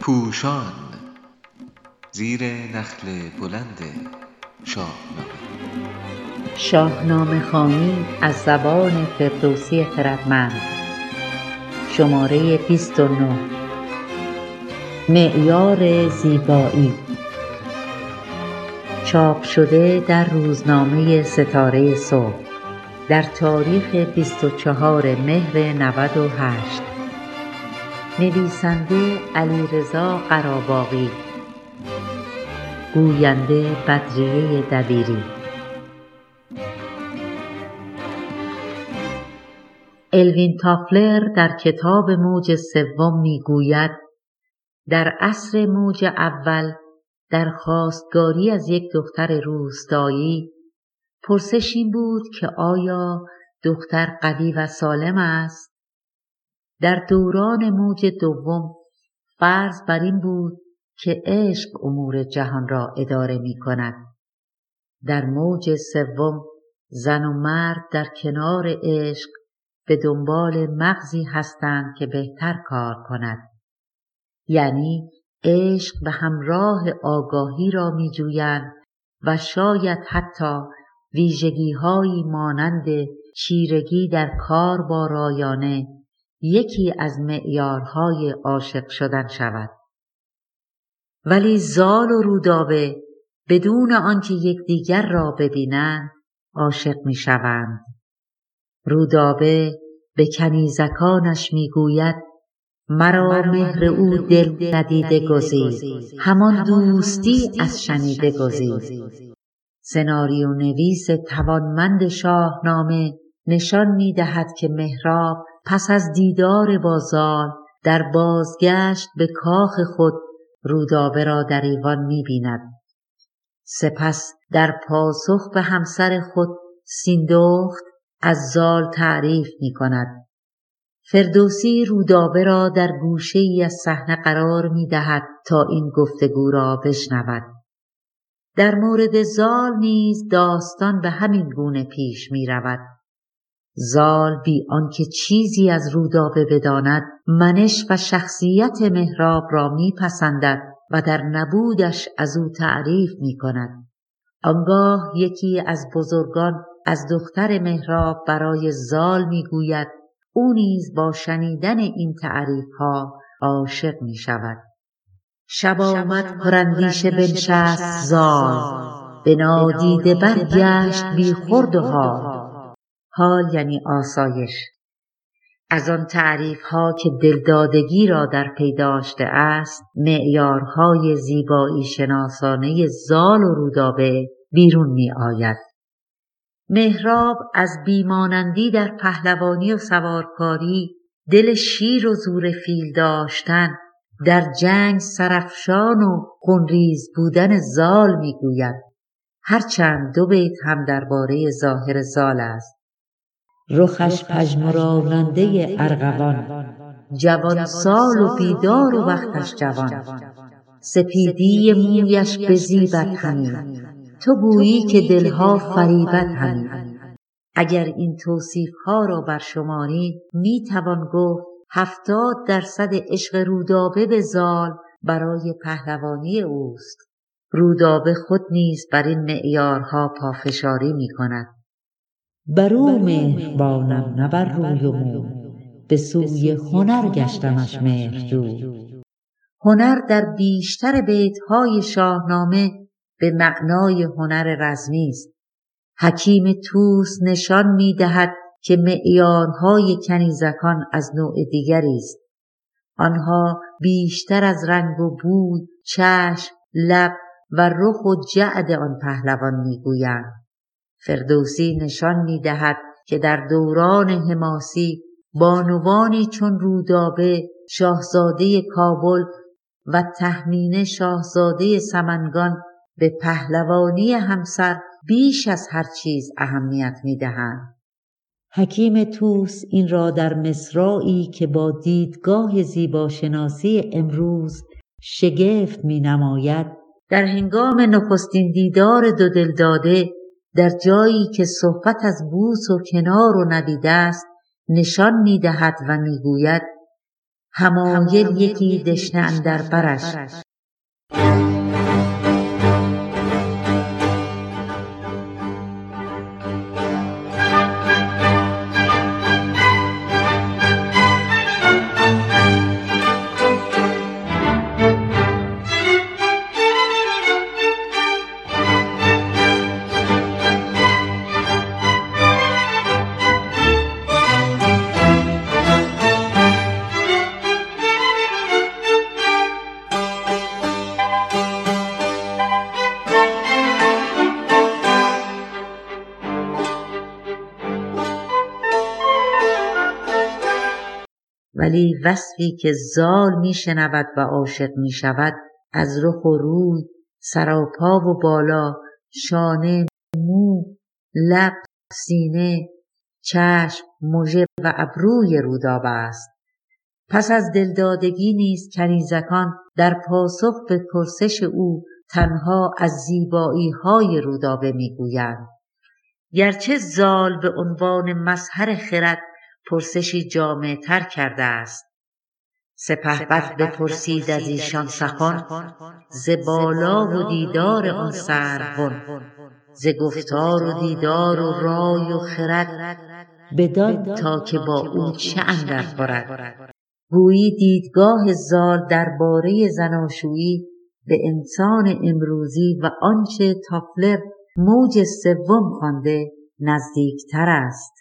پوشان زیر نخل بلند شاهنامه شاهنامه خوانی از زبان فردوسی خردمند. شماره بیست و نه. معیار زیبایی. چاپ شده در روزنامه ستاره صبح. در تاریخ بیست و چهار مهر نود و هشت. نویسنده علیرضا قراباغی. گوینده بدریه دبیری. الوین تافلر در کتاب موج سوم می گوید در عصر موج اول در خواستگاری از یک دختر روستایی پرسش این بود که آیا دختر قوی و سالم است؟ در دوران موج دوم فرض بر این بود که عشق امور جهان را اداره می کند. در موج سوم زن و مرد در کنار عشق به دنبال مغزی هستند که بهتر کار کند. یعنی عشق به همراه آگاهی را می جویند و شاید حتی ویژگیهایی مانند چیرگی در کار با رایانه یکی از معیارهای عاشق شدن شود. ولی زال و رودابه بدون آنکه یکدیگر را ببینند عاشق می‌شوند. رودابه به کنیزکانش می‌گوید مرا مهر او دل ندیده گزید. همان دوستی از شنیده گزید. سناریو نویس توانمند شاهنامه نشان می‌دهد که مهراب پس از دیدار با زال در بازگشت به کاخ خود رودابه را در ایوان می‌بیند. سپس در پاسخ به همسر خود سیندخت از زال تعریف می‌کند. فردوسی رودابه را در گوشه ای از صحنه قرار می‌دهد تا این گفتگو را بشنود. در مورد زال نیز داستان به همین گونه پیش می‌رود زال بی آنکه چیزی از رودابه بداند منش و شخصیت مهراب را میپسندد و در نبودش از او تعریف می‌کند آنگاه یکی از بزرگان از دختر مهراب برای زال می‌گوید او نیز با شنیدن این تعریفها عاشق می‌شود شب آمد پراندیشه بنشست زال به نادیده برگشت بی خورد و حال. حال. یعنی آسایش. از آن تعریفها که دلدادگی را در پی داشته است معیارهای زیبایی شناسانه زال و رودابه بیرون میآید. مهراب از بیمانندی در پهلوانی و سوارکاری دل شیر و زور فیل داشتن در جنگ سرافشان و خونریز بودن زال می‌گوید. هرچند دو بیت هم درباره ظاهر زال است. رخش پژمراننده ارغوان. جوان سال و بیدار و وقتش جوان. سپیدی مویش بزیبد همی. تو گویی که دلها فریبد همی. اگر این توصیفها را برشماریم می‌توان گفت هفتاد درصد عشق رودابه به زال برای پهلوانی اوست. رودابه خود نیز بر این معیارها پافشاری می‌کند. بر او مهربانم نه بر روی و مو. به سوی هنر گشتمش مهرجو. هنر در بیشتر بیتهای شاهنامه به معنای هنر رزمی است. حکیم طوس نشان می‌دهد که معیارهای کنیزکان از نوع دیگری است. آنها بیشتر از رنگ و بوی چشم لب و رخ و جعد آن پهلوان می‌گویند. فردوسی نشان می‌دهد که در دوران حماسی بانوانی چون رودابه شاهزاده کابل و تهمینه شاهزاده سمنگان به پهلوانی همسر بیش از هر چیز اهمیت می‌دهند. حکیم طوس این را در مصرایی که با دیدگاه زیباشناسی امروز شگفت مینماید. در هنگام نخستین دیدار دو دلداده در جایی که صحبت از بوس و کنار و نبیده است نشان می‌دهد و می‌گوید حمایل یکی دشنه اندر برش. ولی وصفی که زال میشنود و عاشق می‌شود از رخ و روی سراپا و بالا شانه مو لب سینه چشم مژه و ابروی رودابه است. پس از دلدادگی نیز کنیزکان در پاسخ به پرسش او تنها از زیباییهای رودابه می‌گویند. گرچه زال به عنوان مظهر خرد پرسشی جامعتر کرده است. سپهبد بپرسید از ایشان سخن ز بالا و دیدار آن سروبن ز گفتار و دیدار و رای و خرد بدان تا که با او چه اندر خورد. گویی دیدگاه زال درباره زناشویی به انسان امروزی و آنچه تافلر موج سوم خوانده نزدیکتر است.